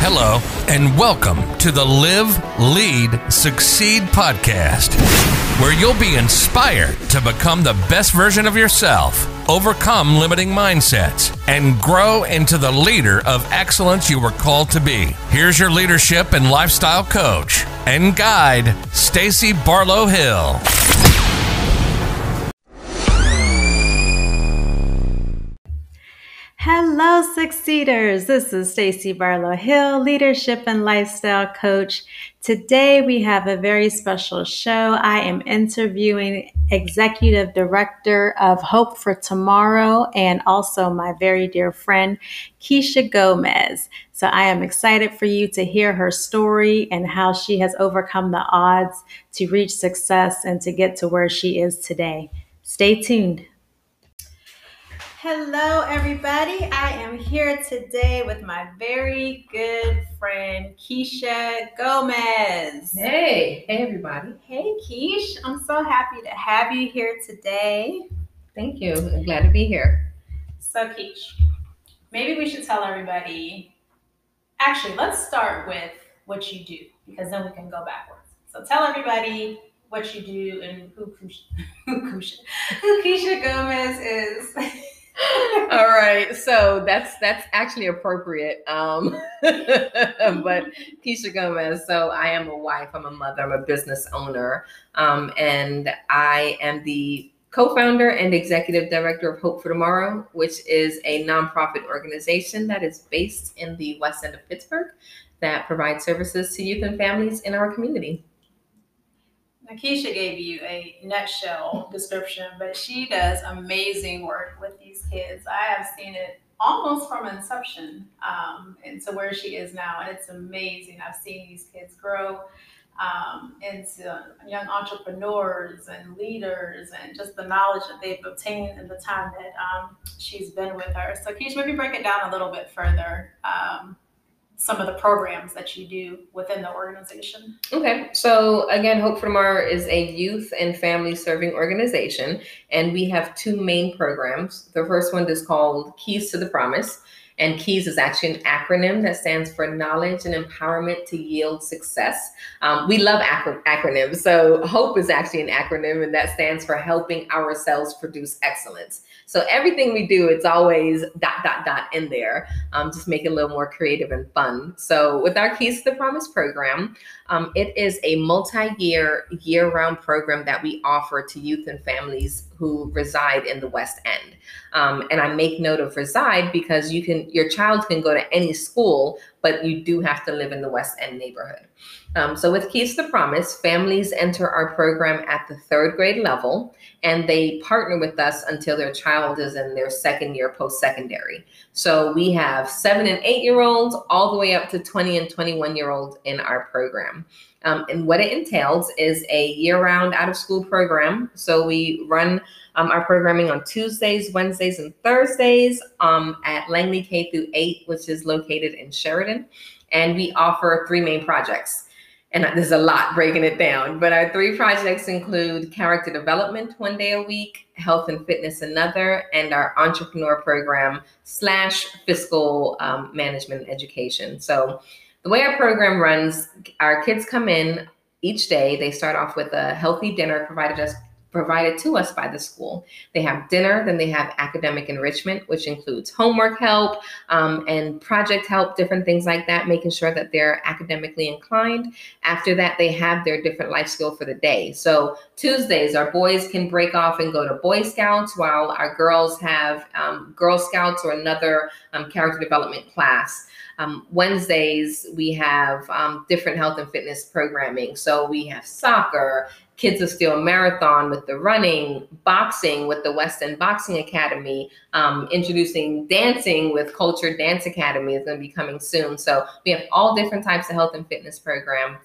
Hello, and welcome to the Live, Lead, Succeed podcast, where you'll be inspired to become the best version of yourself, overcome limiting mindsets, and grow into the leader of excellence you were called to be. Here's your leadership and lifestyle coach and guide, Stacy Barlow Hill. Hello, succeeders. This is Stacy Barlow Hill, leadership and lifestyle coach. Today we have a very special show. I am interviewing executive director of Hope for Tomorrow and also my very dear friend Keisha Gomez. So I am excited for you to hear her story and how she has overcome the odds to reach success and to get to where she is today. Stay tuned. Hello, everybody. I am here today with my very good friend Keisha Gomez. Hey, hey, everybody. Hey, Keish. I'm so happy to have you here today. Thank you. I'm glad to be here. So, Keish, maybe we should tell everybody. Actually, let's start with what you do because then we can go backwards. So, tell everybody what you do and who Keisha, who Keisha, who Keisha Gomez is. All right, so that's that's actually appropriate. Um, but Keisha Gomez. So I am a wife. I'm a mother. I'm a business owner, um, and I am the co-founder and executive director of Hope for Tomorrow, which is a nonprofit organization that is based in the West End of Pittsburgh that provides services to youth and families in our community. Nakisha gave you a nutshell description, but she does amazing work with these kids. I have seen it almost from inception um, into where she is now, and it's amazing. I've seen these kids grow um, into young entrepreneurs and leaders, and just the knowledge that they've obtained in the time that um, she's been with her. So, Keisha, maybe break it down a little bit further um, some of the programs that you do within the organization. Okay, so again, Hope for Tomorrow is a youth and family serving organization, and we have two main programs. The first one is called Keys to the Promise. And KEYS is actually an acronym that stands for Knowledge and Empowerment to Yield Success. Um, we love acro- acronyms. So, HOPE is actually an acronym, and that stands for Helping Ourselves Produce Excellence. So everything we do, it's always dot, dot, dot in there, um, just make it a little more creative and fun. So with our Keys to the Promise program, um, it is a multi-year, year-round program that we offer to youth and families who reside in the West End. Um, and I make note of reside because you can, your child can go to any school, but you do have to live in the West End neighborhood. Um, so with Keys to Promise, families enter our program at the third grade level, and they partner with us until their child is in their second year post-secondary. So we have seven and eight year olds all the way up to 20 and 21 year olds in our program. Um, and what it entails is a year-round out-of-school program. So we run um, our programming on Tuesdays, Wednesdays, and Thursdays um, at Langley K through 8, which is located in Sheraden. And we offer three main projects and there's a lot breaking it down. But our three projects include character development one day a week, health and fitness another, and our entrepreneur program slash fiscal um, management education. So the way our program runs, our kids come in each day. They start off with a healthy dinner provided us provided to us by the school. They have dinner, then they have academic enrichment, which includes homework help um, and project help, different things like that, making sure that they're academically inclined. After that, they have their different life skill for the day. So Tuesdays, our boys can break off and go to Boy Scouts, while our girls have um, Girl Scouts or another um, character development class. Um, Wednesdays, we have um, different health and fitness programming. So we have soccer, Kids of Steel Marathon with the running, boxing with the West End Boxing Academy, um, introducing dancing with Culture Dance Academy is going to be coming soon. So we have all different types of health and fitness programs.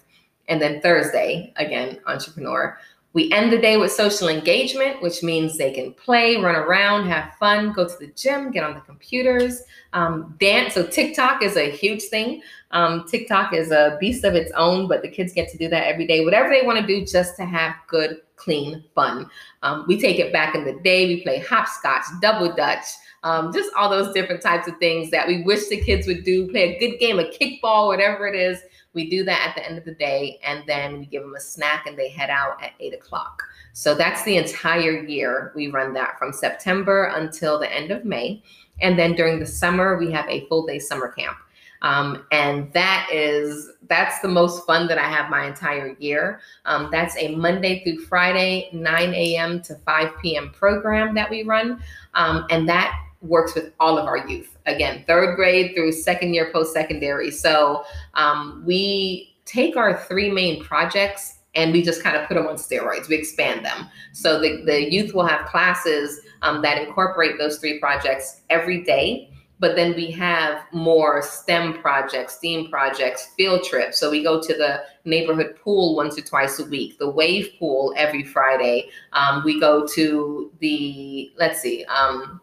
And then Thursday, again, entrepreneur. We end the day with social engagement, which means they can play, run around, have fun, go to the gym, get on the computers, um, dance. So TikTok is a huge thing. Um, TikTok is a beast of its own, but the kids get to do that every day, whatever they want to do just to have good, clean fun. Um, we take it back in the day. We play hopscotch, double dutch, um, just all those different types of things that we wish the kids would do. Play a good game of kickball, whatever it is. We do that at the end of the day, and then we give them a snack and they head out at eight o'clock. So that's the entire year. We run that from September until the end of May. And then during the summer, we have a full day summer camp. Um, and that is that's the most fun that I have my entire year. Um, that's a Monday through Friday, 9 a.m. to 5 p.m. program that we run, um, and that works with all of our youth. Again, third grade through second year post secondary. So um, we take our three main projects and we just kind of put them on steroids. We expand them. So the, the youth will have classes um, that incorporate those three projects every day. But then we have more STEM projects, STEAM projects, field trips. So we go to the neighborhood pool once or twice a week, the wave pool every Friday. Um, we go to the, let's see, um,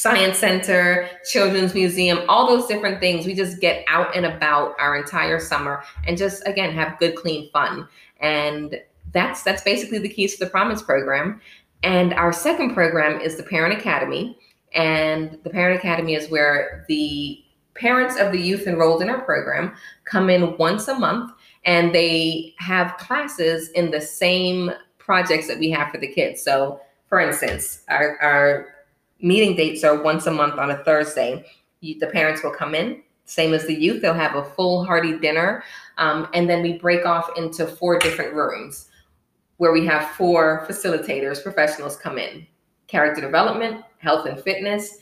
Science Center, Children's Museum, all those different things. We just get out and about our entire summer and just again have good, clean fun. And that's that's basically the keys to the Promise program. And our second program is the Parent Academy. And the Parent Academy is where the parents of the youth enrolled in our program come in once a month and they have classes in the same projects that we have for the kids. So, for instance, our, our meeting dates are once a month on a Thursday. You, the parents will come in, same as the youth, they'll have a full hearty dinner. Um, and then we break off into four different rooms where we have four facilitators, professionals come in character development, health and fitness,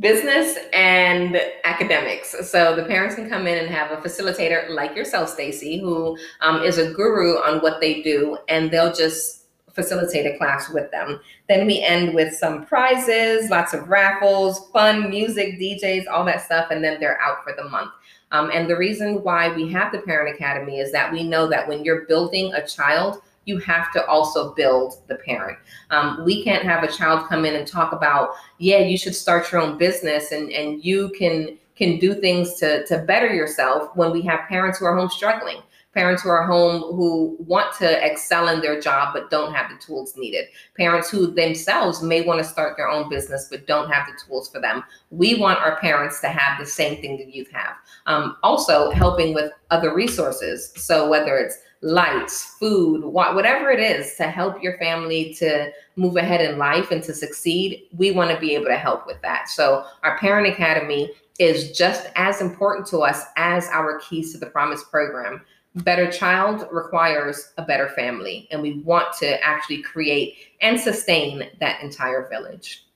business, and academics. So the parents can come in and have a facilitator like yourself, Stacy, who um, is a guru on what they do, and they'll just facilitate a class with them. Then we end with some prizes, lots of raffles, fun music, DJs, all that stuff, and then they're out for the month. Um, and the reason why we have the Parent Academy is that we know that when you're building a child, you have to also build the parent. Um, we can't have a child come in and talk about, yeah, you should start your own business and, and you can can do things to, to better yourself when we have parents who are home struggling parents who are home who want to excel in their job but don't have the tools needed. Parents who themselves may want to start their own business but don't have the tools for them. We want our parents to have the same thing that youth have. Um, also helping with other resources. So whether it's lights food whatever it is to help your family to move ahead in life and to succeed we want to be able to help with that. So our parent academy is just as important to us as our keys to the promise program better child requires a better family and we want to actually create and sustain that entire village.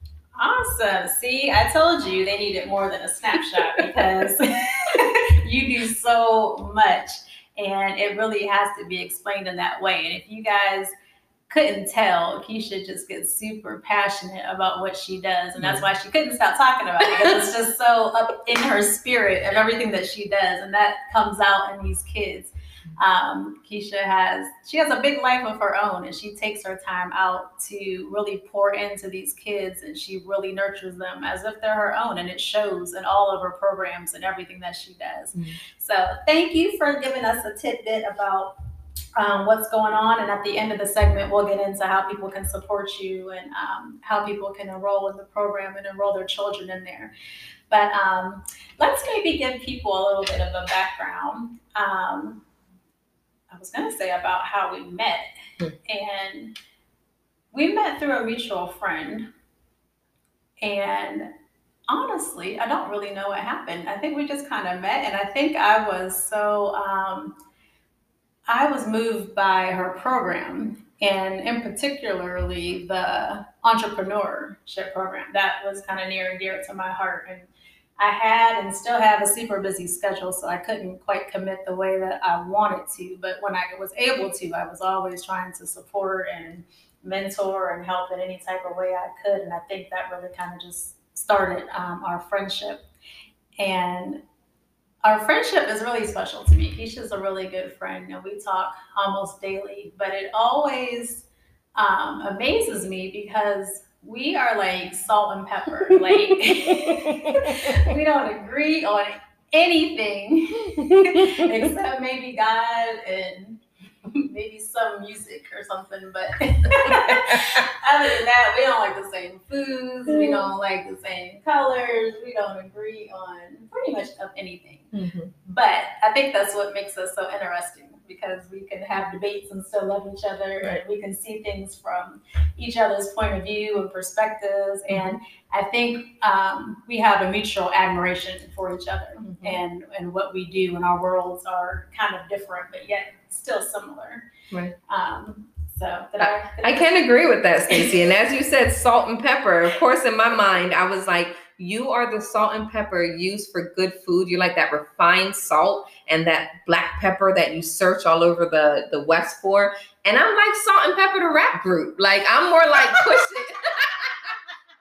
Awesome. See i told you they needed more than a snapshot because you do so much and it really has to be explained in that way. And if you guys couldn't tell keisha just gets super passionate about what she does and that's why she couldn't stop talking about it because it's just so up in her spirit of everything that she does and that comes out in these kids um, Keisha has she has a big life of her own, and she takes her time out to really pour into these kids, and she really nurtures them as if they're her own, and it shows in all of her programs and everything that she does. Mm-hmm. So thank you for giving us a tidbit about um, what's going on. And at the end of the segment, we'll get into how people can support you and um, how people can enroll in the program and enroll their children in there. But um, let's maybe give people a little bit of a background. I was going to say about how we met. Hmm. And we met through a mutual friend. And honestly, I don't really know what happened. I think we just kind of met. And I think I was so, um, I was moved by her program. And in particularly the entrepreneurship program that was kind of near and dear to my heart. And I had and still have a super busy schedule, so I couldn't quite commit the way that I wanted to. But when I was able to, I was always trying to support and mentor and help in any type of way I could. And I think that really kind of just started um, our friendship. And our friendship is really special to me. Keisha's a really good friend, and we talk almost daily. But it always um, amazes me because we are like salt and pepper. Like we don't agree on anything except maybe God and maybe some music or something, but other than that, we don't like the same foods. We don't like the same colors. We don't agree on pretty much of anything. Mhm. But I think that's what makes us so interesting because we can have debates and still love each other. Right. And we can see things from each other's point of view and perspectives. And I think um, we have a mutual admiration for each other Mhm. and, and what we do. And our worlds are kind of different, but yet still similar. Right. Um, so, I, did I can agree with that, Stacey. And as you said, salt and pepper. Of course, in my mind, I was like, you are the salt and pepper used for good food. You're like that refined salt and that black pepper that you search all over the, the West for. And I'm like Salt-N-Pepa the rap group. Like I'm more like push it.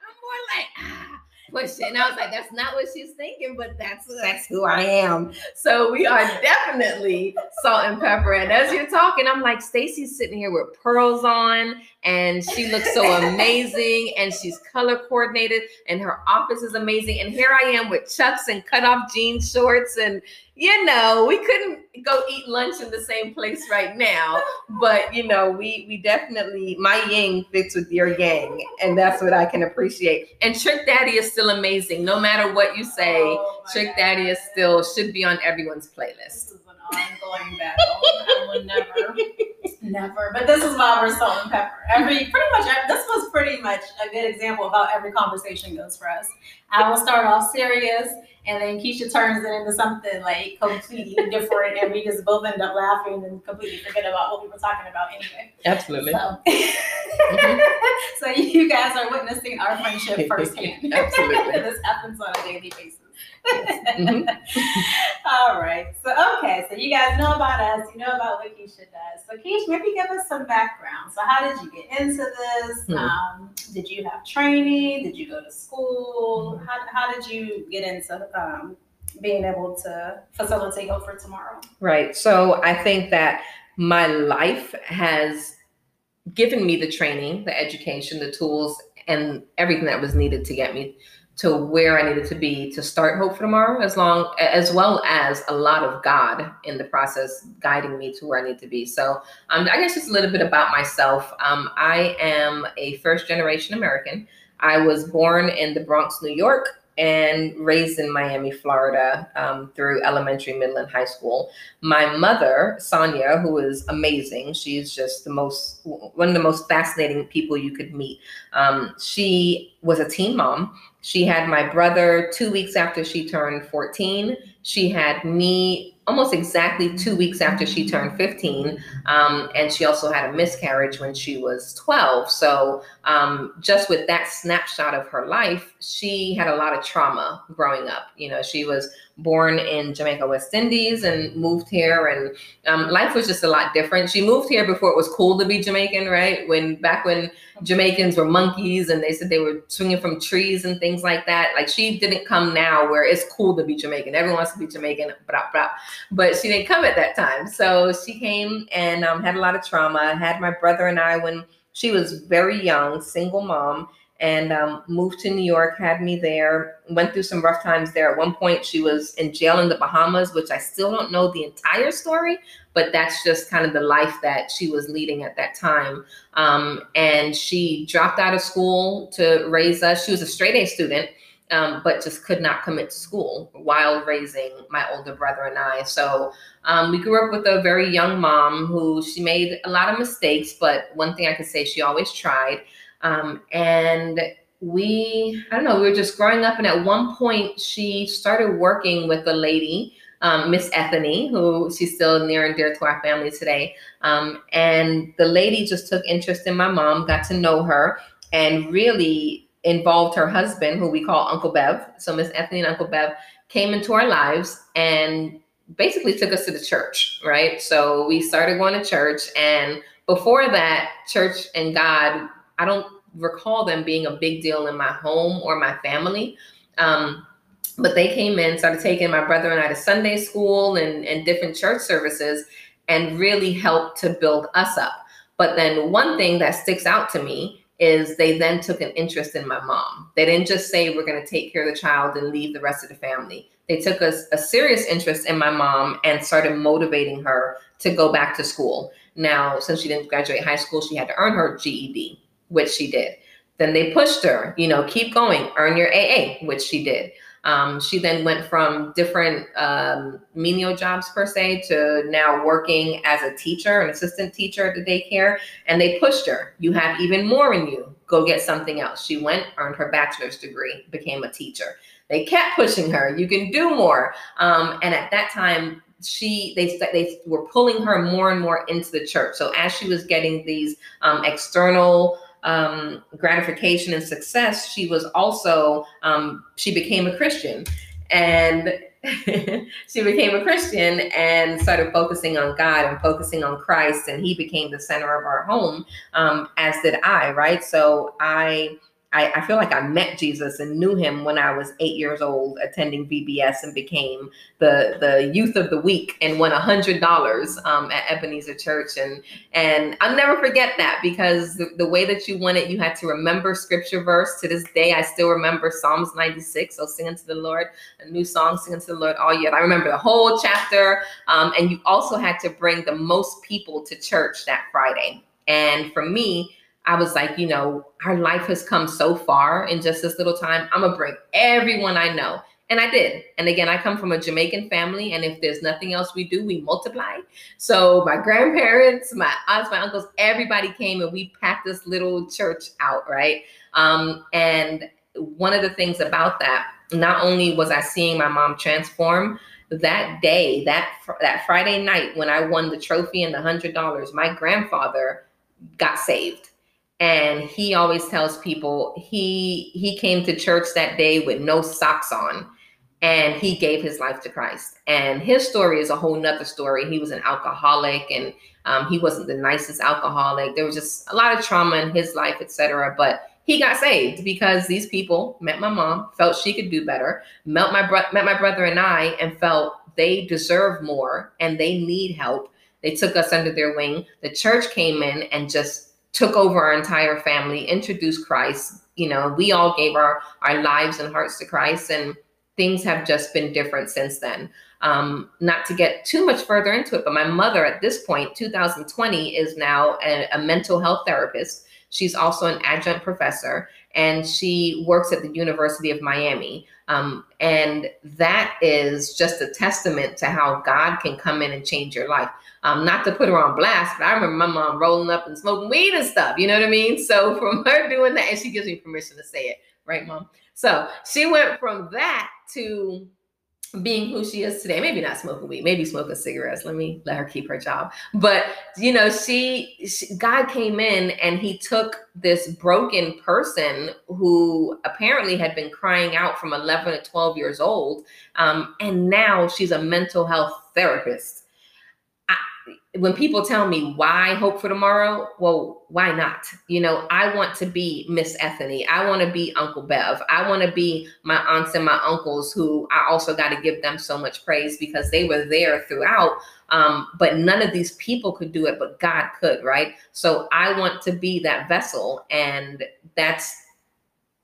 I'm more like ah, push it. And I was like, that's not what she's thinking, but that's that's who I am. So we are definitely salt and pepper. And as you're talking, I'm like, Stacy's sitting here with pearls on, and she looks so amazing, and she's color coordinated, and her office is amazing. And here I am with chucks and cut off jean shorts, and you know, we couldn't go eat lunch in the same place right now, but you know, we we definitely my yin fits with your yang, and that's what I can appreciate. And Trick Daddy is still amazing, no matter what you say. Oh Trick God. Daddy is still should be on everyone's This playlist. is an ongoing battle. I will never, never. But this is why we're salt and pepper. Every pretty much this was pretty much a good example of how every conversation goes for us. I will start off serious, and then Keisha turns it into something like completely different, and we just both end up laughing and completely forget about what we were talking about anyway. Absolutely. So, mm-hmm. so you guys are witnessing our friendship firsthand. Absolutely. this happens on a daily basis. Mhm. All right. So okay. So you guys know about us. You know about what Keisha does. So Keisha, maybe give us some background. So how did you get into this? Hmm. Um, did you have training? Did you go to school? Hmm. How, how did you get into um, being able to facilitate Hope for Tomorrow? Right. So I think that my life has given me the training, the education, the tools, and everything that was needed to get me to where I needed to be to start Hope for Tomorrow, as long as well as a lot of God in the process guiding me to where I need to be. So um, I guess just a little bit about myself. Um, I am a first generation American. I was born in the Bronx, New York, and raised in Miami, Florida, um, through elementary, middle, and high school. My mother, Sonia, who is amazing, she's just the most one of the most fascinating people you could meet. Um, she was a teen mom. She had my brother two weeks after she turned 14. She had me almost exactly two weeks after she turned 15. Um, and she also had a miscarriage when she was 12. So, um, just with that snapshot of her life, she had a lot of trauma growing up. You know, she was born in Jamaica, West Indies, and moved here, and um, life was just a lot different. She moved here before it was cool to be Jamaican, right? When back when Jamaicans were monkeys and they said they were swinging from trees and things like that. Like she didn't come now where it's cool to be Jamaican. Everyone wants to be Jamaican, blah, blah. but she didn't come at that time. So she came and um, had a lot of trauma. Had my brother and I when she was very young, single mom, and um, moved to New York, had me there, went through some rough times there. At one point, she was in jail in the Bahamas, which I still don't know the entire story, but that's just kind of the life that she was leading at that time. Um, and she dropped out of school to raise us. She was a straight A student, um, but just could not commit to school while raising my older brother and I. So um, we grew up with a very young mom who she made a lot of mistakes, but one thing I could say, she always tried. Um, and we, I don't know, we were just growing up, and at one point, she started working with a lady, um, Miss Ethany, who she's still near and dear to our family today. Um, and the lady just took interest in my mom, got to know her, and really involved her husband, who we call Uncle Bev. So Miss Ethany and Uncle Bev came into our lives and basically took us to the church, right? So we started going to church, and before that, church and God, I don't recall them being a big deal in my home or my family. Um, but they came in, started taking my brother and I to Sunday school and, and different church services and really helped to build us up. But then one thing that sticks out to me is they then took an interest in my mom. They didn't just say, we're going to take care of the child and leave the rest of the family. they took a, a serious interest in my mom and started motivating her to go back to school. Now, since she didn't graduate high school, she had to earn her GED, which she did. Then they pushed her, you know, keep going, earn your AA, which she did. Um, she then went from different um, menial jobs per se to now working as a teacher, an assistant teacher at the daycare. And they pushed her. You have even more in you. Go get something else. She went, earned her bachelor's degree, became a teacher. They kept pushing her. You can do more. Um, and at that time, she they they were pulling her more and more into the church. So as she was getting these um, external um, gratification and success, she was also um, she became a Christian, and she became a Christian and started focusing on God and focusing on Christ, and He became the center of our home, um, as did I. Right, so I I, I, feel like I met Jesus and knew him when I was eight years old, attending VBS and became the the youth of the week and won a hundred dollars um, at Ebenezer Church. And and I'll never forget that because the, the way that you won it, you had to remember scripture verse. To this day, I still remember Psalms 96. So sing unto the Lord, a new song, sing unto the Lord all year. I remember the whole chapter. Um, and you also had to bring the most people to church that Friday. And for me, I was like, you know, our life has come so far in just this little time. I'm gonna bring everyone I know. And I did. And again, I come from a Jamaican family. And if there's nothing else we do, we multiply. So my grandparents, my aunts, my uncles, everybody came and we packed this little church out, right? Um, and one of the things about that, not only was I seeing my mom transform, that day, that that Friday night when I won the trophy and the hundred dollars, my grandfather got saved and he always tells people he he came to church that day with no socks on and he gave his life to christ. And his story is a whole nother story. He was an alcoholic and um, he wasn't the nicest alcoholic. There was just a lot of trauma in his life etc but he got saved because these people met my mom felt she could do better met my bro- met my brother and i and felt they deserve more and they need help. They took us under their wing. The church came in and just took over our entire family, introduced Christ. You know, we all gave our our lives and hearts to Christ, and things have just been different since then. Um, not to get too much further into it, but my mother at this point, 2020, is now a, a mental health therapist. She's also an adjunct professor, and she works at the University of Miami. Um, and that is just a testament to how God can come in and change your life. Um, not to put her on blast, but I remember my mom rolling up and smoking weed and stuff. You know what I mean? So from her doing that, and she gives me permission to say it, right, mom? So she went from that to being who she is today. Maybe not smoking weed, maybe smoking cigarettes. Let me let her keep her job. But you know, she, she, God came in and he took this broken person who apparently had been crying out from 11 to 12 years old, um, and now she's a mental health therapist when people tell me why hope for tomorrow, well, why not? You know, I want to be Miss Ethany. I want to be Uncle Bev. I want to be my aunts and my uncles who I also got to give them so much praise because they were there throughout. Um, but none of these people could do it, but God could, right? So I want to be that vessel. And that's,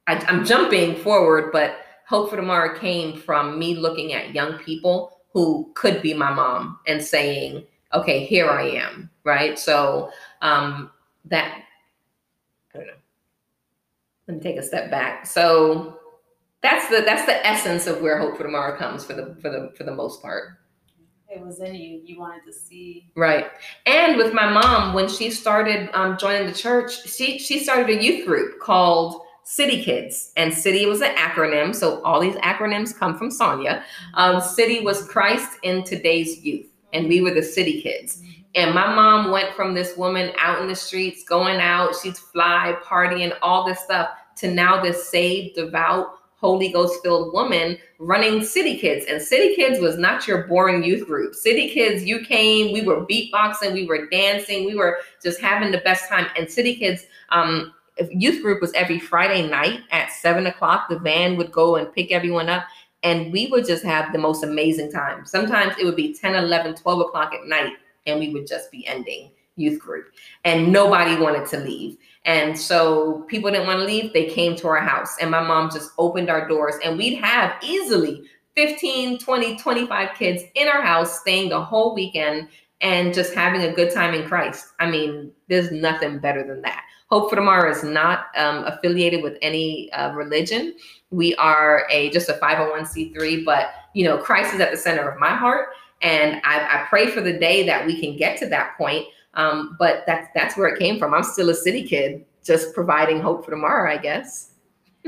I, I'm jumping forward, but Hope for Tomorrow came from me looking at young people who could be my mom and saying, okay, here I am, right? So um, that I don't know. Let me take a step back. So that's the that's the essence of where Hope for Tomorrow comes for the for the for the most part. It was in you. You wanted to see right. And with my mom, when she started um, joining the church, she she started a youth group called City Kids, and City was an acronym. So all these acronyms come from Sonia. Um, City was Christ in today's youth and we were the city kids. Mm-hmm. And my mom went from this woman out in the streets, going out, she'd fly, partying, all this stuff, to now this saved, devout, Holy Ghost filled woman running City Kids. And City Kids was not your boring youth group. City Kids, you came, we were beatboxing, we were dancing, we were just having the best time. And City Kids, um, youth group was every Friday night at seven o'clock. The van would go and pick everyone up and we would just have the most amazing time. Sometimes it would be 10, 11, 12 o'clock at night, and we would just be ending youth group, and nobody wanted to leave. And so people didn't want to leave, they came to our house, and my mom just opened our doors, and we'd have easily 15, 20, 25 kids in our house, staying the whole weekend and just having a good time in Christ. I mean, there's nothing better than that. Hope for Tomorrow is not um, affiliated with any uh, religion. We are a just a 501c3, but you know, Christ is at the center of my heart, and I, I pray for the day that we can get to that point. Um, but that's that's where it came from. I'm still a city kid, just providing hope for tomorrow, I guess.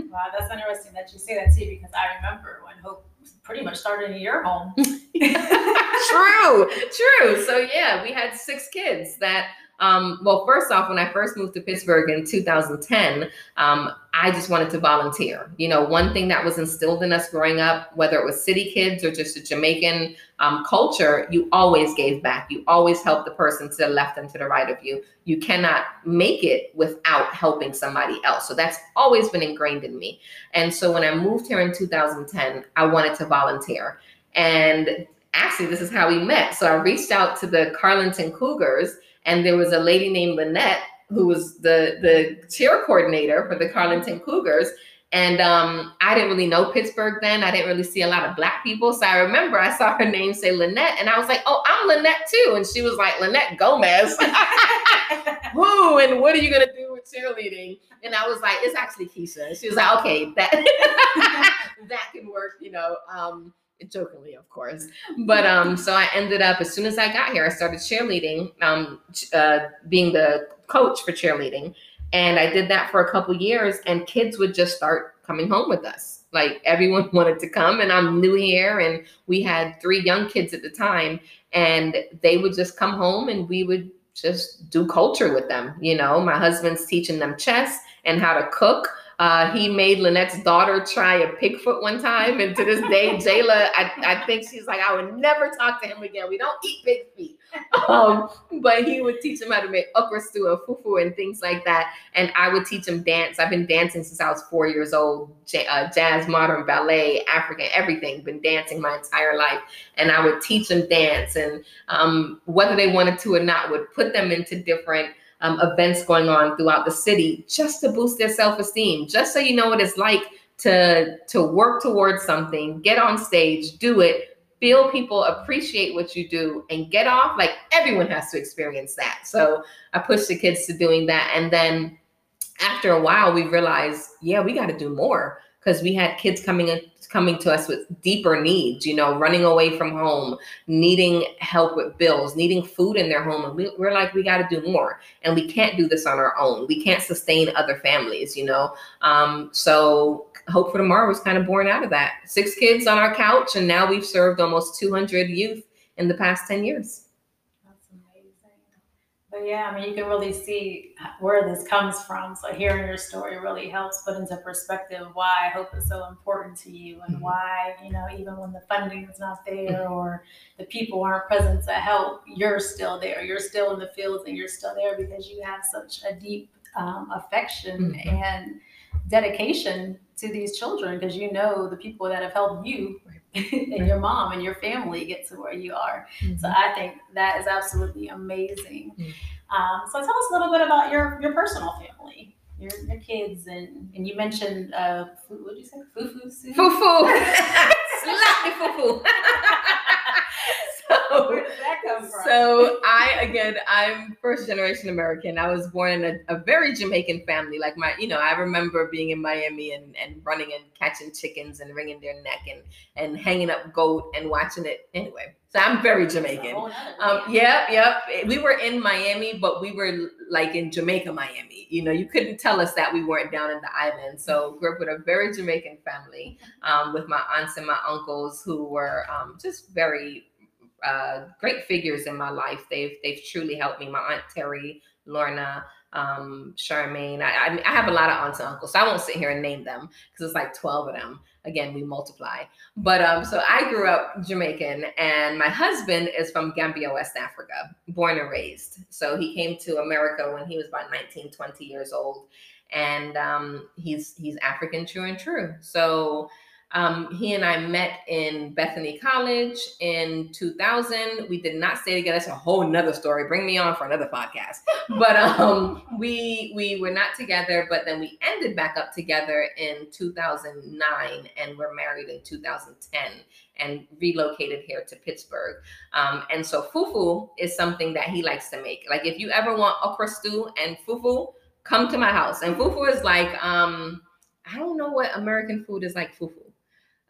Wow, that's interesting that you say that too, because I remember when Hope pretty much started in your home. true, true. So yeah, we had six kids that um, well, first off, when I first moved to Pittsburgh in 2010, um, I just wanted to volunteer. You know, one thing that was instilled in us growing up, whether it was city kids or just a Jamaican um, culture, you always gave back. You always helped the person to the left and to the right of you. You cannot make it without helping somebody else. So that's always been ingrained in me. And so when I moved here in 2010, I wanted to volunteer. And actually, this is how we met. So I reached out to the Carlington Cougars and there was a lady named Lynette who was the the cheer coordinator for the Carlington Cougars. And um, I didn't really know Pittsburgh then. I didn't really see a lot of black people. So I remember I saw her name say Lynette, and I was like, "Oh, I'm Lynette too." And she was like, "Lynette Gomez." Who and what are you gonna do with cheerleading? And I was like, "It's actually Keisha." She was like, "Okay, that that can work," you know. Um, jokingly, of course. But um, so I ended up as soon as I got here, I started cheerleading, um, uh, being the coach for cheerleading, and I did that for a couple years. And kids would just start coming home with us. Like everyone wanted to come, and I'm new here, and we had three young kids at the time, and they would just come home, and we would just do culture with them. You know, my husband's teaching them chess and how to cook. Uh, he made Lynette's daughter try a pigfoot one time, and to this day, Jayla, I, I think she's like, I would never talk to him again. We don't eat pig feet. Um, but he would teach him how to make okra stew and fufu and things like that. And I would teach him dance. I've been dancing since I was four years old. J- uh, jazz, modern, ballet, African, everything. Been dancing my entire life, and I would teach them dance, and um, whether they wanted to or not, would put them into different um, events going on throughout the city just to boost their self-esteem just so you know what it's like to to work towards something get on stage do it feel people appreciate what you do and get off. Like everyone has to experience that. So i push the kids to doing that. And then after a while we realize yeah we got to do more because we had kids coming in coming to us with deeper needs, you know, running away from home, needing help with bills, needing food in their home. And we, are like, we got to do more. And we can't do this on our own. We can't sustain other families, you know. Um, so Hope for Tomorrow was kind of born out of that. Six kids on our couch, and now we've served almost 200 youth in the past 10 years. But yeah, I mean, you can really see where this comes from. So hearing your story really helps put into perspective why hope is so important to you and mm-hmm. why, you know, even when the funding is not there mm-hmm. or the people aren't present to help, you're still there. You're still in the fields and you're still there because you have such a deep um, affection mm-hmm. and dedication to these children because you know the people that have helped you and your mom and your family get to where you are. Mm-hmm. So I think that is absolutely amazing. Mm-hmm. Um, so tell us a little bit about your your personal family, your, your kids, and and you mentioned uh, what did you say? Fufu. Fufu. Slap fufu. so, Where did that come from? So I again, I'm first generation American. I was born in a, a, very Jamaican family. Like my, you know, I remember being in Miami and, and running and catching chickens and wringing their neck and and hanging up goat and watching it. Anyway, so I'm very Jamaican. Um, yep, yep. We were in Miami, but we were like in Jamaica, Miami. You know, you couldn't tell us that we weren't down in the island. So grew up with a very Jamaican family, um, with my aunts and my uncles who were um, just very uh, great figures in my life. They've they've truly helped me. My aunt Terry, Lorna, um, Charmaine. I, I, have a lot of aunts and uncles, so I won't sit here and name them because it's like twelve of them. Again, we multiply. But um, so I grew up Jamaican, and my husband is from Gambia, West Africa, born and raised. So he came to America when he was about 19, 20 years old, and um, he's he's African true and true. So Um, he and I met in Bethany College in 2000. We did not stay together. It's a whole nother story. Bring me on for another podcast. But um, we we were not together. But then we ended back up together in 2009, and we're married in 2010 and relocated here to Pittsburgh. Um, and so fufu is something that he likes to make. Like if you ever want okra stew and fufu, come to my house. And fufu is like um, I don't know what American food is like fufu.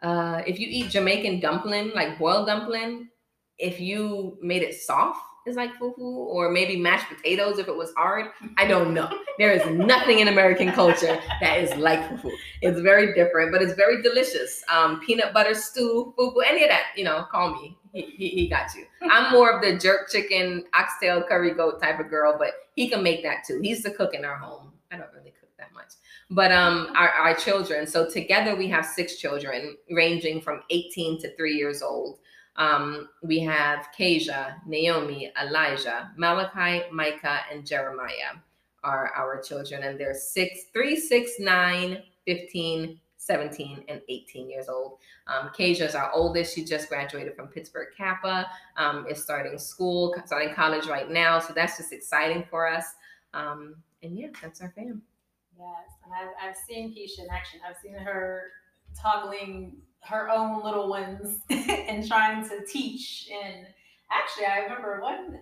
Uh, if you eat Jamaican dumpling, like boiled dumpling, if you made it soft, is like fufu, or maybe mashed potatoes if it was hard. I don't know. There is nothing in American culture that is like fufu. It's very different, but it's very delicious. Um, peanut butter stew, fufu, any of that, you know, call me. He, he, he got you. I'm more of the jerk chicken, oxtail curry goat type of girl, but he can make that too. He's the cook in our home. I don't really cook that much but um our, our children so together we have six children ranging from 18 to 3 years old um, we have Kasia, Naomi, Elijah, Malachi, Micah, and Jeremiah are our children, and they're six, three, six, nine, 15, 17, and 18 years old. Um, Kasia is our oldest. She just graduated from Pittsburgh CAPA, um, is starting school, starting college right now. So that's just exciting for us. Um, and yeah, that's our fam. Yes, and I've, I've seen Keisha in action. I've seen her toggling her own little ones and trying to teach. And actually, I remember one,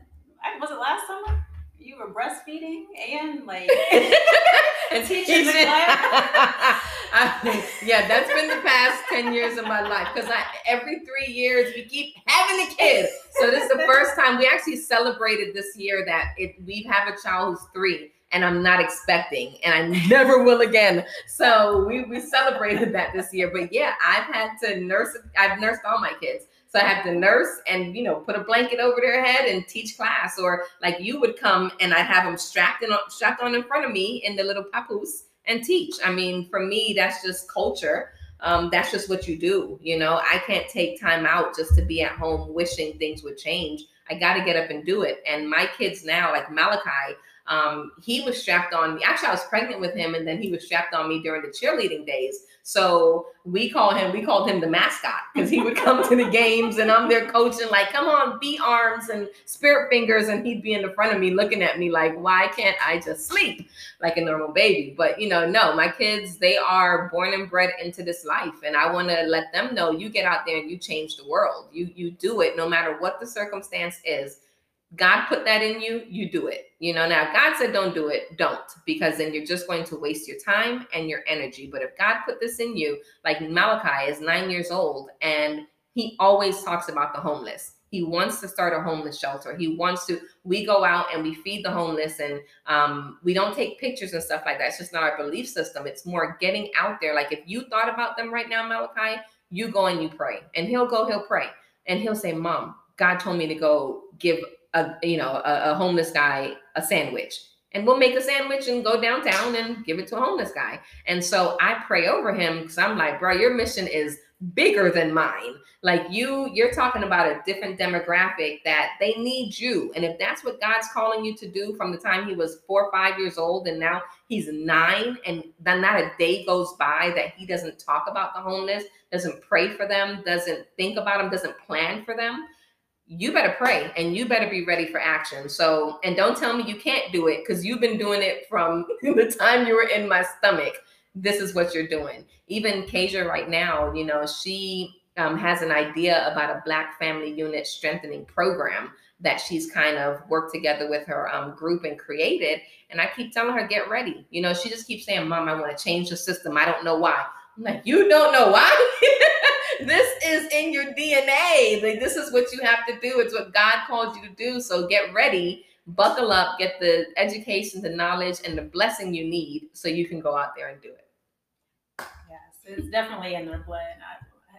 was it last summer? You were breastfeeding and like and teaching the class. yeah, that's been the past 10 years of my life because I every three years we keep having a kid. So this is the first time we actually celebrated this year that it we have a child who's three and I'm not expecting, and I never will again. So we we celebrated that this year. But yeah, I've had to nurse. I've nursed all my kids. So I have to nurse and you know put a blanket over their head and teach class, or like you would come and I'd have them strapped in strapped on in front of me in the little papoose and teach. I mean, for me, that's just culture. Um, that's just what you do. You know, I can't take time out just to be at home wishing things would change. I got to get up and do it. And my kids now, like Malachi, um, he was strapped on me. Actually, I was pregnant with him, and then he was strapped on me during the cheerleading days. So we call him, we called him the mascot because he would come to the games and I'm there coaching, like, come on, be arms and spirit fingers. And he'd be in the front of me looking at me like, why can't I just sleep like a normal baby? But you know, no, my kids, they are born and bred into this life. And I want to let them know you get out there and you change the world. You you do it no matter what the circumstance is God put that in you, you do it. You know, now God said don't do it, don't, because then you're just going to waste your time and your energy. But if God put this in you, like Malachi is nine years old and he always talks about the homeless. He wants to start a homeless shelter. He wants to. We go out and we feed the homeless, and um, we don't take pictures and stuff like that. It's just not our belief system. It's more getting out there. Like if you thought about them right now, Malachi, you go and you pray, and he'll go, he'll pray, and he'll say, "Mom, God told me to go give a you know a, a homeless guy a sandwich and we'll make a sandwich and go downtown and give it to a homeless guy. And so I pray over him because I'm like, bro, your mission is bigger than mine. Like you, you're talking about a different demographic that they need you. And if that's what God's calling you to do from the time he was four or five years old and now he's nine, and then not a day goes by that he doesn't talk about the homeless, doesn't pray for them, doesn't think about them, doesn't plan for them you better pray and you better be ready for action. So, and don't tell me you can't do it because you've been doing it from the time you were in my stomach. This is what you're doing. Even Kasia right now, you know, she um, has an idea about a Black family unit strengthening program that she's kind of worked together with her um, group and created. And I keep telling her, get ready. You know, she just keeps saying, Mom, I want to change the system. I don't know why. I'm like, you don't know why? this is in your DNA. Like this is what you have to do. It's what God called you to do. So get ready, buckle up, get the education, the knowledge, and the blessing you need so you can go out there and do it. Yes, it's definitely in their blood.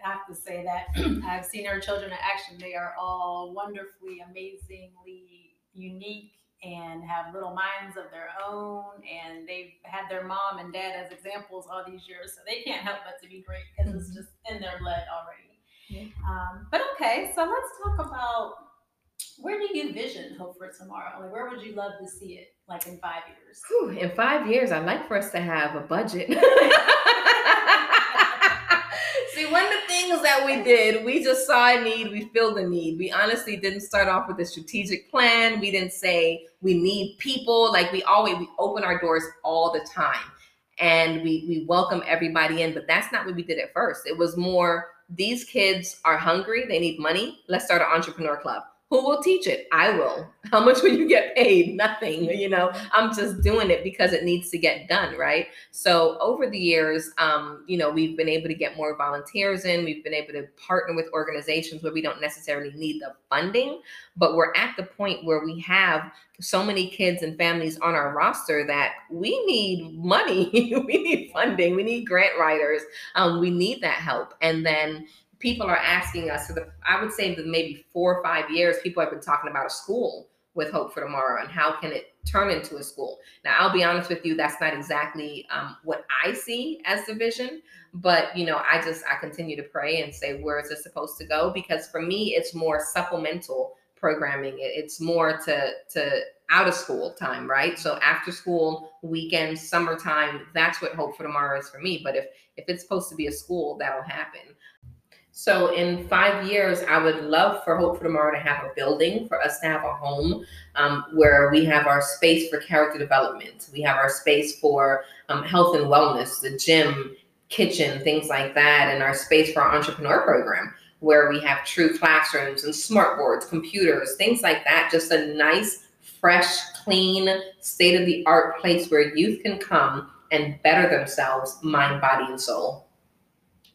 I have to say that I've seen our children in action. They are all wonderfully, amazingly unique and have little minds of their own and they've had their mom and dad as examples all these years so they can't help but to be great because mm-hmm. it's just in their blood already yeah. um, but okay so let's talk about where do you vision hope for tomorrow like where would you love to see it like in five years Whew, in five years i'd like for us to have a budget See, one of the things that we did, we just saw a need, we filled the need. We honestly didn't start off with a strategic plan. We didn't say we need people. Like we always we open our doors all the time and we we welcome everybody in, but that's not what we did at first. It was more these kids are hungry, they need money. Let's start an entrepreneur club. Who will teach it? I will. How much will you get paid? Nothing. You know, I'm just doing it because it needs to get done, right? So over the years, um, you know, we've been able to get more volunteers in. We've been able to partner with organizations where we don't necessarily need the funding, but we're at the point where we have so many kids and families on our roster that we need money, we need funding, we need grant writers, um, we need that help, and then people are asking us. So the, I would say that maybe four or five years, people have been talking about a school with Hope for Tomorrow and how can it turn into a school. Now, I'll be honest with you, that's not exactly um, what I see as the vision, but you know, I just I continue to pray and say where is it supposed to go? Because for me, it's more supplemental programming. It's more to to out of school time, right? So after school, weekends, summertime, that's what Hope for Tomorrow is for me. But if if it's supposed to be a school, that'll happen. So in five years, I would love for Hope for Tomorrow to have a building, for us to have a home um, where we have our space for character development. We have our space for um, health and wellness, the gym, kitchen, things like that, and our space for our entrepreneur program where we have true classrooms and smart boards, computers, things like that. Just a nice, fresh, clean, state of the art place where youth can come and better themselves, mind, body, and soul.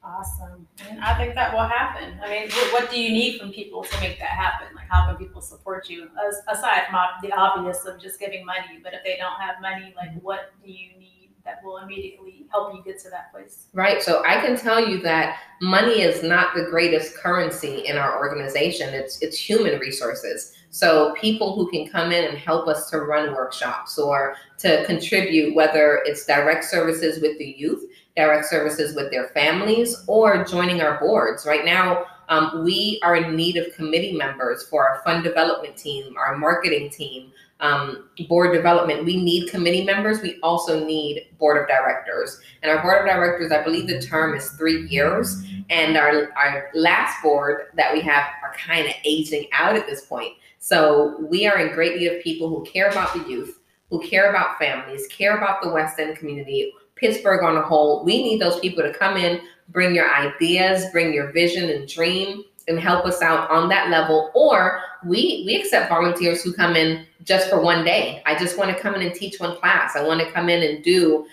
Awesome. And I think that will happen. I mean, what do you need from people to make that happen? Like, how can people support you? As, aside from the obvious of just giving money, but if they don't have money, like, mm-hmm. what do you need that will immediately help you get to that place? Right. So I can tell you that money is not the greatest currency in our organization. It's it's human resources. So people who can come in and help us to run workshops or to contribute, whether it's direct services with the youth direct services with their families or joining our boards. Right now, um, we are in need of committee members for our fund development team, our marketing team, um, board development. We need committee members. We also need board of directors. And our board of directors, I believe the term is three years. And our, our last board that we have are kind of aging out at this point. So we are in great need of people who care about the youth, who care about families, care about the West End community, Pittsburgh on a whole. We need those people to come in, bring your ideas, bring your vision and dream, and help us out on that level. Or we we accept volunteers who come in just for one day. I just want to come in and teach one class. I want to come in and do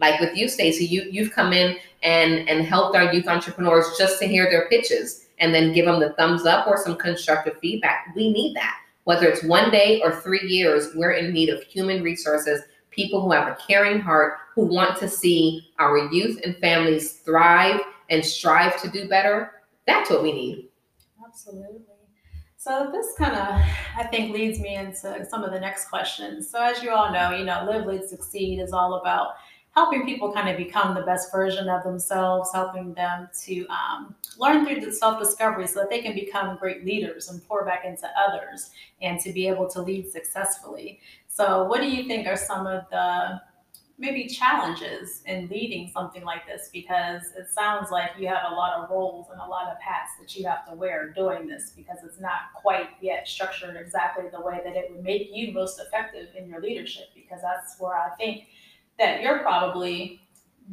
like with you, Stacy. You you've come in and and helped our youth entrepreneurs just to hear their pitches and then give them the thumbs up or some constructive feedback. We need that. Whether it's one day or three years, we're in need of human resources people who have a caring heart, who want to see our youth and families thrive and strive to do better. That's what we need. Absolutely. So this kind of, I think, leads me into some of the next questions. So as you all know, you know, Live, Lead, Succeed is all about helping people kind of become the best version of themselves, helping them to um, learn through the self-discovery so that they can become great leaders and pour back into others and to be able to lead successfully. So, what do you think are some of the maybe challenges in leading something like this? Because it sounds like you have a lot of roles and a lot of hats that you have to wear doing this because it's not quite yet structured exactly the way that it would make you most effective in your leadership. Because that's where I think that you're probably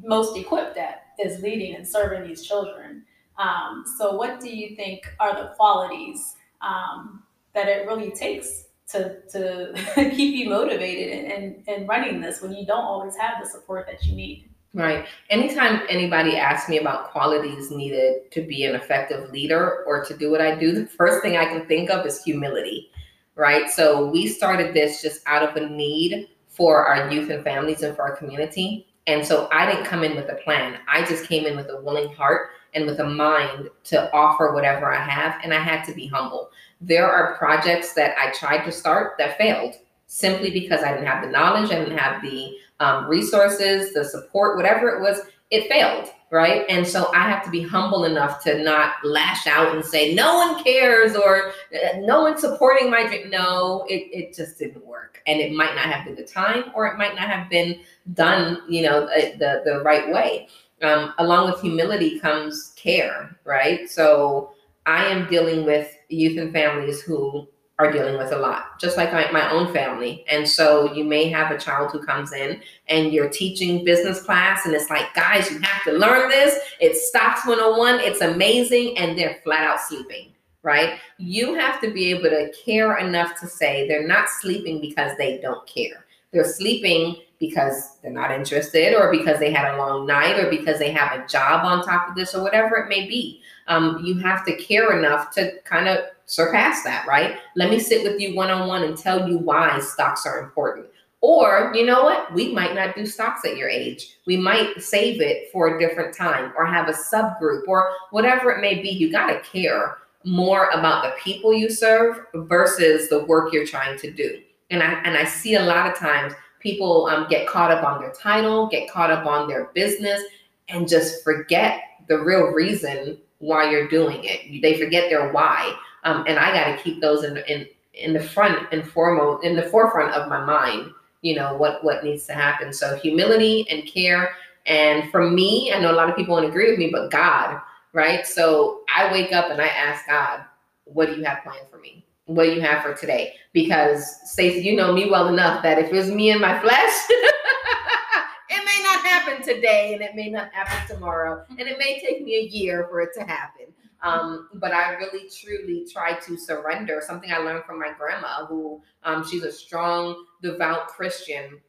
most equipped at is leading and serving these children. Um, so, what do you think are the qualities um, that it really takes to to keep you motivated and, and, running this when you don't always have the support that you need. Right. Anytime anybody asks me about qualities needed to be an effective leader or to do what I do, the first thing I can think of is humility. Right. So we started this just out of a need for our youth and families and for our community. And so I didn't come in with a plan. I just came in with a willing heart and with a mind to offer whatever I have. And I had to be humble. There are projects that I tried to start that failed simply because I didn't have the knowledge, I didn't have the um, resources, the support, whatever it was, it failed. Right. And so I have to be humble enough to not lash out and say, no one cares or uh, no one's supporting my dream. No, it, it just didn't work. And it might not have been the time or it might not have been done, you know, the, the, the right way. Um, along with humility comes care, right? So I am dealing with youth and families who are dealing with a lot, just like my, my own family. And so you may have a child who comes in and you're teaching business class, and it's like, guys, you have to learn this. It's Stocks 101, it's amazing, and they're flat out sleeping, right? You have to be able to care enough to say they're not sleeping because they don't care. They're sleeping because they're not interested, or because they had a long night, or because they have a job on top of this, or whatever it may be. Um, you have to care enough to kind of surpass that, right? Let me sit with you one on one and tell you why stocks are important. Or, you know what? We might not do stocks at your age. We might save it for a different time or have a subgroup or whatever it may be. You got to care more about the people you serve versus the work you're trying to do. And I and I see a lot of times people um, get caught up on their title, get caught up on their business, and just forget the real reason why you're doing it. They forget their why. Um, and I got to keep those in, in in the front and foremost in the forefront of my mind. You know what what needs to happen. So humility and care. And for me, I know a lot of people won't agree with me, but God, right? So I wake up and I ask God, "What do you have planned for me? What do you have for today?" Because Stacy, you know me well enough that if it was me and my flesh. it may not happen today and it may not happen tomorrow and it may take me a year for it to happen um, but I really truly try to surrender. Something I learned from my grandma, who um, she's a strong, devout Christian,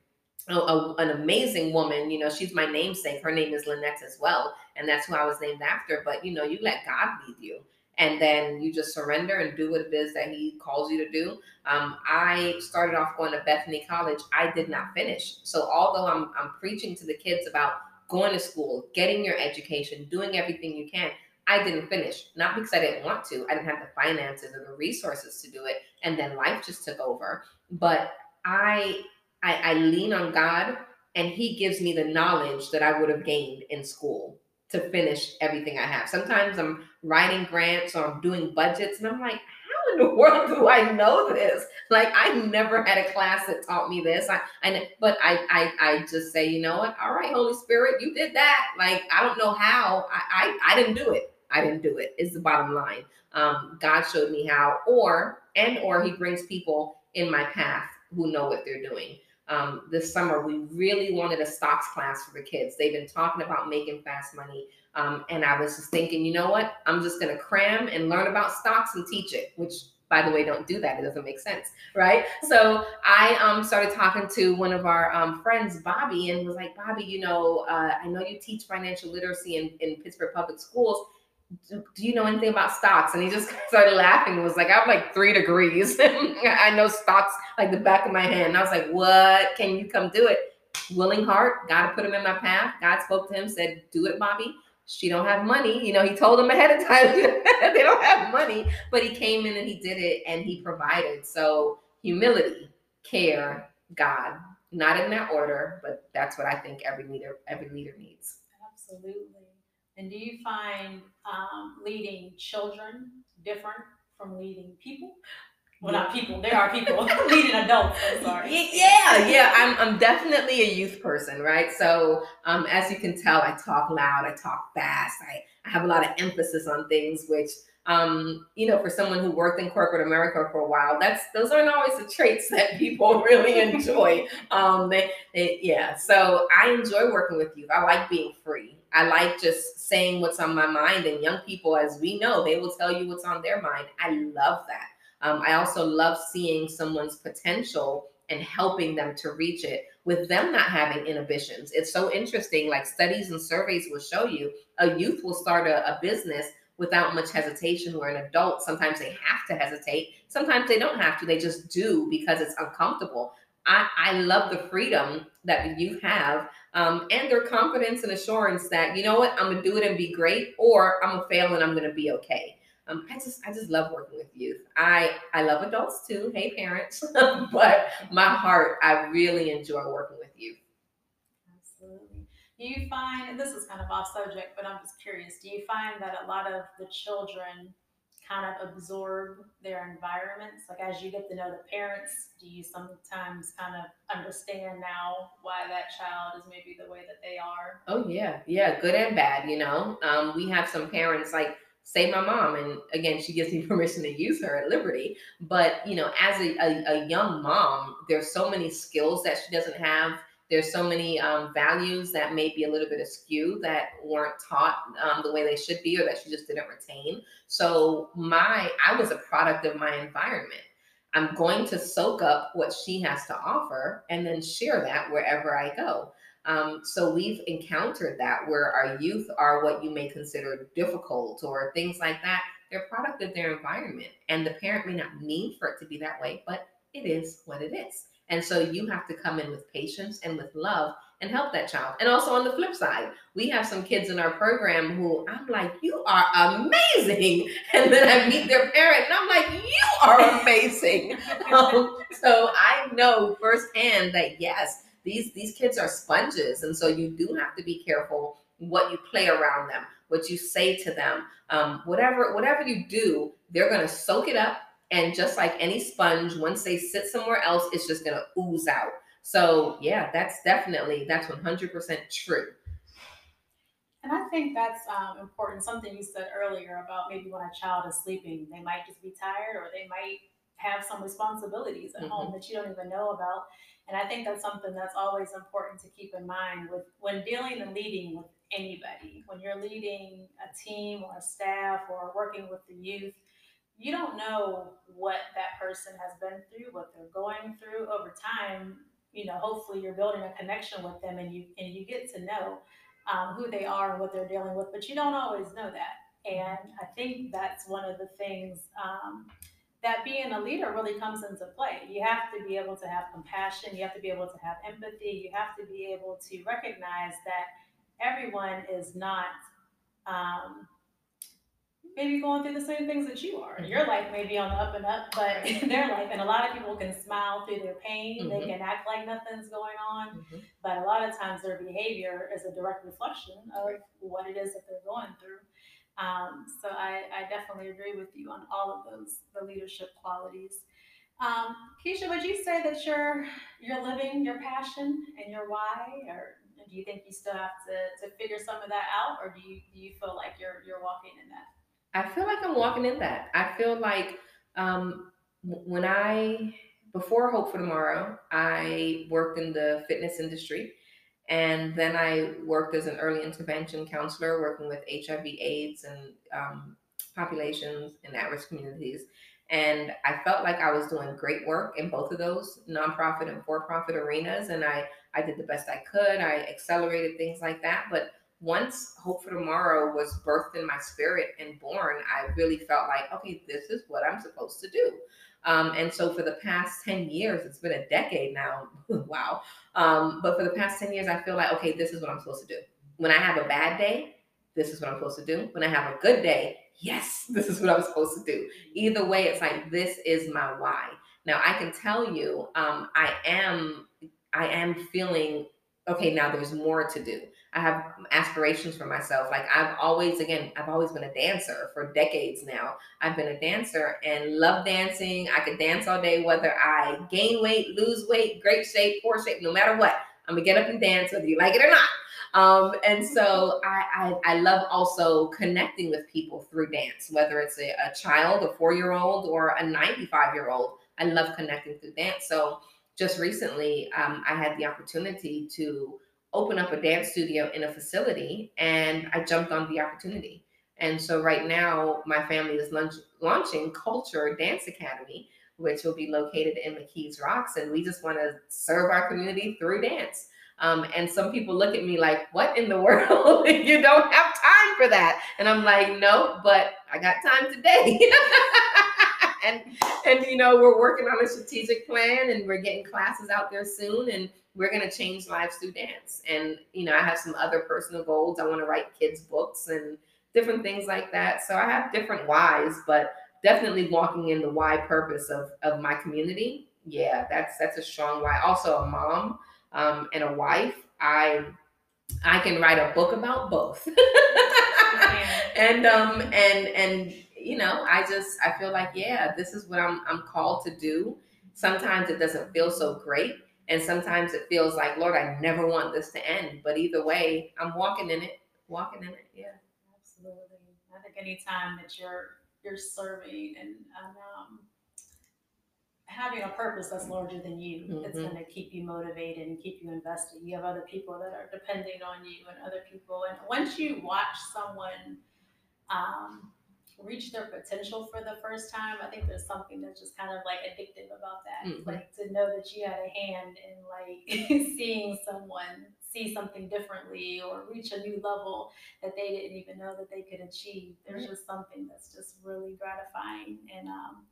a, a, an amazing woman. You know, she's my namesake. Her name is Lynette as well, and that's who I was named after. But you know, you let God lead you. And then you just surrender and do what it is that He calls you to do. Um, I started off going to Bethany College. I did not finish. So although I'm I'm preaching to the kids about going to school, getting your education, doing everything you can, I didn't finish, not because I didn't want to. I didn't have the finances or the resources to do it, and then life just took over. But I, I, I lean on God, and He gives me the knowledge that I would have gained in school to finish everything I have. Sometimes I'm writing grants or I'm doing budgets, and I'm like, how in the world do I know this? Like I never had a class that taught me this. I, I but I, I I just say, you know what? All right, Holy Spirit, you did that. Like I don't know how. I I, I didn't do it. I didn't do it. it. Is the bottom line. Um, God showed me how, or and or He brings people in my path who know what they're doing. Um, this summer, we really wanted a stocks class for the kids. They've been talking about making fast money. Um, and I was just thinking, you know what? I'm just going to cram and learn about stocks and teach it, which by the way, don't do that. It doesn't make sense, right? So I um, started talking to one of our um, friends, Bobby, and was like, Bobby, you know, uh, I know you teach financial literacy in, in Pittsburgh Public Schools do, you know anything about stocks? And he just started laughing and was like, I have like three degrees. I know stocks like the back of my hand. And I was like, what? Can you come do it? Willing heart, God put him in my path. God spoke to him, said, do it, Bobby. She don't have money. You know, he told him ahead of time they don't have money, but he came in and he did it and he provided. So humility, care, God, not in that order, but that's what I think every leader, every leader needs. Absolutely. And do you find um, leading children different from leading people? Well, not people. There are people leading adults. I'm sorry. Yeah, yeah. I'm, I'm definitely a youth person, right? So, um, as you can tell, I talk loud, I talk fast, I, I have a lot of emphasis on things, which um, you know, for someone who worked in corporate America for a while, that's those aren't always the traits that people really enjoy. um, they, they, yeah. So I enjoy working with youth. I like being free. I like just saying what's on my mind. And young people, as we know, they will tell you what's on their mind. I love that. Um, I also love seeing someone's potential and helping them to reach it with them not having inhibitions. It's so interesting. Like studies and surveys will show you, a youth will start a, a business without much hesitation, where an adult sometimes they have to hesitate. Sometimes they don't have to, they just do because it's uncomfortable. I, I love the freedom that youth have um, and their confidence and assurance that you know what I'm gonna do it and be great, or I'm gonna fail and I'm gonna be okay. Um, I just I just love working with youth. I I love adults too. Hey parents, but my heart I really enjoy working with youth. Absolutely. Do you find and this is kind of off subject, but I'm just curious. Do you find that a lot of the children kind of absorb their environments? Like as you get to know the parents, do you sometimes kind of understand now why that child is maybe the way that they are? Oh yeah, yeah, good and bad. You know, um, we have some parents like say my mom and again she gives me permission to use her at liberty but you know as a, a, a young mom there's so many skills that she doesn't have there's so many um, values that may be a little bit askew that weren't taught um, the way they should be or that she just didn't retain so my i was a product of my environment i'm going to soak up what she has to offer and then share that wherever i go um, so we've encountered that where our youth are what you may consider difficult or things like that. They're product of their environment, and the parent may not mean for it to be that way, but it is what it is. And so you have to come in with patience and with love and help that child. And also on the flip side, we have some kids in our program who I'm like, you are amazing. And then I meet their parent and I'm like, you are amazing. um, so I know firsthand that yes, these these kids are sponges and so you do have to be careful what you play around them what you say to them um, whatever whatever you do they're going to soak it up and just like any sponge once they sit somewhere else it's just going to ooze out so yeah that's definitely that's 100% true and I think that's um, important. Something you said earlier about maybe when a child is sleeping, they might just be tired or they might have some responsibilities at mm-hmm. home that you don't even know about. And I think that's something that's always important to keep in mind with when dealing and leading with anybody. When you're leading a team or a staff or working with the youth, you don't know what that person has been through, what they're going through over time. You know, hopefully you're building a connection with them and you and you get to know um, who they are and what they're dealing with, but you don't always know that. And I think that's one of the things um, that being a leader really comes into play. You have to be able to have compassion, you have to be able to have empathy, you have to be able to recognize that everyone is not um, maybe going through the same things that you are. Your life may be on the up and up, but their life, and a lot of people can smile through their pain, mm-hmm. they can act like nothing's going on, mm-hmm. but a lot of times their behavior is a direct reflection of what it is that they're going through. Um, so I, I, definitely agree with you on all of those, the leadership qualities. Um, Keisha, would you say that you're you're living your passion and your why, or do you think you still have to, to figure some of that out, or do you do you feel like you're you're walking in that? I feel like I'm walking in that. I feel like um, when I before Hope for Tomorrow, I worked in the fitness industry. And then I worked as an early intervention counselor, working with HIV, AIDS, and um, populations in at risk communities. And I felt like I was doing great work in both of those nonprofit and for profit arenas. And I, I did the best I could. I accelerated things like that. But once Hope for Tomorrow was birthed in my spirit and born, I really felt like, okay, this is what I'm supposed to do. Um, and so for the past 10 years, it's been a decade now. wow. Um, but for the past 10 years, I feel like, okay, this is what I'm supposed to do. When I have a bad day, this is what I'm supposed to do. When I have a good day, yes, this is what I'm supposed to do. Either way, it's like, this is my why. Now I can tell you, um, I am, I am feeling, okay, now there's more to do. I have aspirations for myself. Like I've always, again, I've always been a dancer for decades now. I've been a dancer and love dancing. I could dance all day, whether I gain weight, lose weight, great shape, poor shape, no matter what. I'm gonna get up and dance whether you like it or not. Um, and so I, I, I love also connecting with people through dance, whether it's a, a child, a four year old, or a 95 year old. I love connecting through dance. So just recently, um, I had the opportunity to open up a dance studio in a facility and I jumped on the opportunity. And so right now my family is launch, launching Culture Dance Academy, which will be located in McKees Rocks. And we just want to serve our community through dance. Um, and some people look at me like, what in the world? you don't have time for that. And I'm like, no, but I got time today. and and you know, we're working on a strategic plan and we're getting classes out there soon. And we're going to change lives through dance. And, you know, I have some other personal goals. I want to write kids' books and different things like that. So I have different whys, but definitely walking in the why purpose of, of my community. Yeah, that's that's a strong why. Also a mom um, and a wife. I I can write a book about both. and um and and you know, I just I feel like yeah, this is what I'm I'm called to do. Sometimes it doesn't feel so great, and sometimes it feels like Lord, I never want this to end. But either way, I'm walking in it, walking in it. Yeah, absolutely. I think anytime that you're you're serving and um, having a purpose that's larger than you, mm-hmm. it's going to keep you motivated and keep you invested. You have other people that are depending on you and other people. And once you watch someone um, reach their potential for the first time, I think there's something that's just kind of like addictive about that. Mm-hmm. Like to know that you had a hand in like seeing someone see something differently or reach a new level that they didn't even know that they could achieve. There's just something that's just really gratifying and um,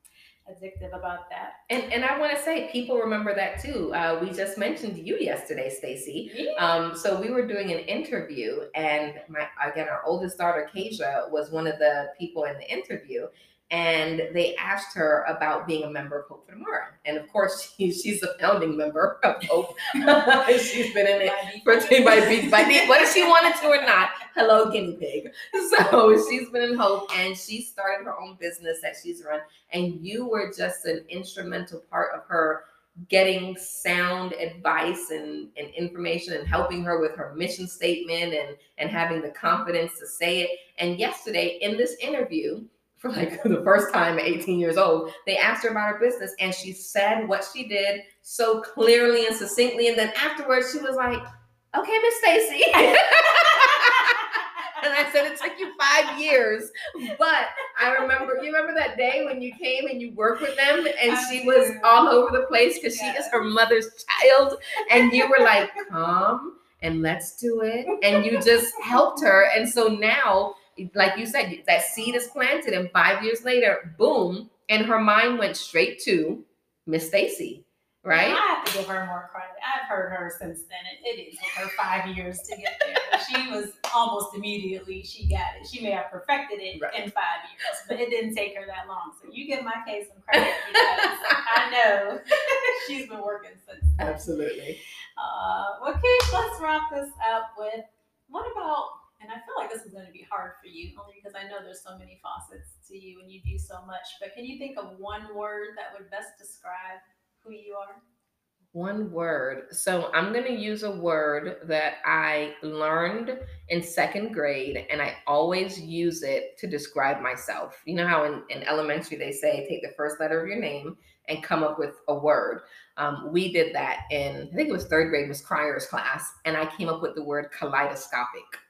addictive about that. And and I want to say people remember that too. Uh, we just mentioned you yesterday, Stacy. Yeah. Um, so we were doing an interview, and my again our oldest daughter, Kasia, was one of the people in the interview, and they asked her about being a member of Hope for Tomorrow. And of course, she, she's a founding member of Hope. she's been in it for by beat by beat, whether she wanted to or not. Hello, guinea pig. So she's been in Hope, and she started her own business that she's run. And you were just an instrumental part of her getting sound advice and, and information and helping her with her mission statement and and having the confidence to say it. And yesterday in this interview for like the first time at 18 years old. They asked her about her business and she said what she did so clearly and succinctly. And then afterwards, she was like, okay, Miss Stacy. I said, it took you five years. But I remember, you remember that day when you came and you worked with them and she was all over the place because she is her mother's child. And you were like, come and let's do it. And you just helped her. And so now like you said, that seed is planted, and five years later, boom, and her mind went straight to Miss Stacy, right? I have to give her more credit. I've heard her since then. It, it is her five years to get there. she was almost immediately she got it. She may have perfected it right. in five years, but it didn't take her that long. So you give my case some credit because I know she's been working since. Then. Absolutely. Uh, okay, let's wrap this up with what about and I feel like this is going to be hard for you only because I know there's so many facets to you and you do so much. But can you think of one word that would best describe who you are? One word. So I'm going to use a word that I learned in second grade, and I always use it to describe myself. You know how in, in elementary they say take the first letter of your name and come up with a word. Um, we did that in, I think it was third grade, Miss Cryer's class, and I came up with the word kaleidoscopic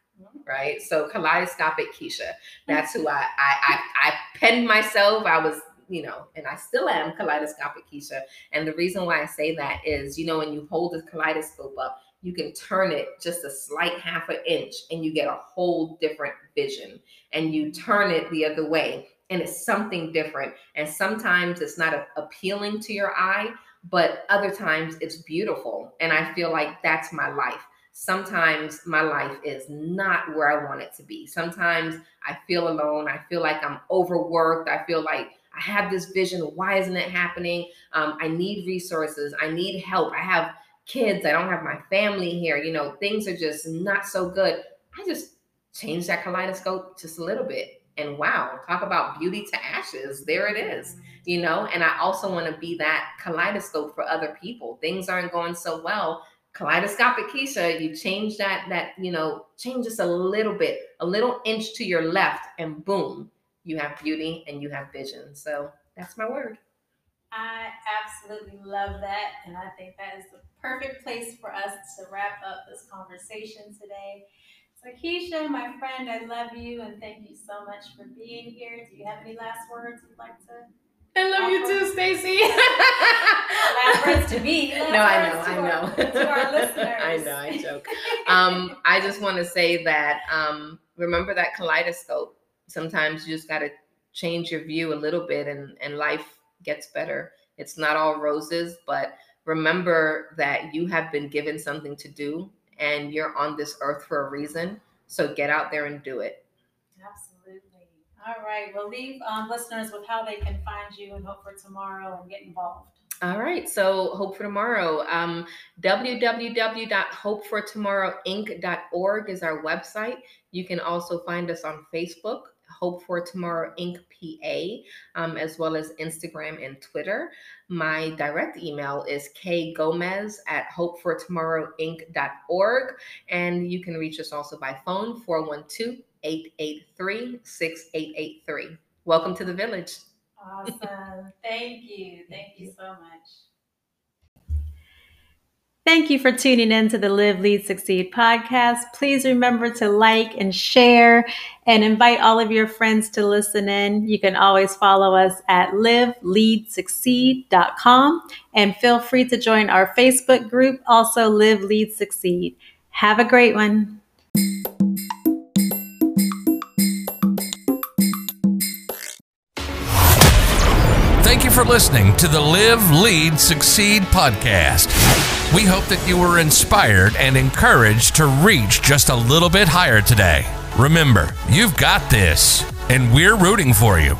right? So kaleidoscopic Keisha. That's who I I I, I penned myself. I was you know, and I still am kaleidoscopic Keisha. And the reason why I say that is, you know, when you hold the kaleidoscope up, you can turn it just a slight half an inch and you get a whole different vision. And you turn it the other way and it's something different. And sometimes it's not appealing to your eye, but other times it's beautiful. And I feel like that's my life sometimes my life is not where I want it to be. Sometimes I feel alone. I feel like I'm overworked. I feel like I have this vision. Why isn't it happening? Um, I need resources. I need help. I have kids. I don't have my family here. You know, things are just not so good. I just changed that kaleidoscope just a little bit. And wow, talk about beauty to ashes. There it is, you know. And I also want to be that kaleidoscope for other people. Things aren't going so well kaleidoscopic Keisha, you change that, that, you know, change just a little bit, a little inch to your left, and boom, you have beauty and you have vision. So that's my word. I absolutely love that. And I think that is the perfect place for us to wrap up this conversation today. So, Keisha, my friend, I love you and thank you so much for being here. Do you have any last words you'd like to I love you too, Stacy. Last words to me. no, I know, I know. Our, to our listeners. I know, I joke. Um, I just want to say that um, remember that kaleidoscope. Sometimes you just got to change your view a little bit, and and life gets better. It's not all roses, but remember that you have been given something to do, and you're on this earth for a reason. So get out there and do it. Absolutely. All right. We'll leave um, listeners with how they can find you and Hope for Tomorrow and get involved. All right. So, Hope for Tomorrow, um, www.hopefortomorrowinc.org is our website. You can also find us on Facebook, Hope for Tomorrow Inc. PA, um, as well as Instagram and Twitter. My direct email is kgomez at hopefortomorrowinc.org. And you can reach us also by phone 412 883 6883. Welcome to the village. Awesome. Thank you. Thank you so much. Thank you for tuning in to the Live, Lead, Succeed podcast. Please remember to like and share and invite all of your friends to listen in. You can always follow us at liveleadsucceed.com and feel free to join our Facebook group, also Live, Lead, Succeed. Have a great one. Thank you for listening to the Live, Lead, Succeed podcast. We hope that you were inspired and encouraged to reach just a little bit higher today. Remember, you've got this, and we're rooting for you.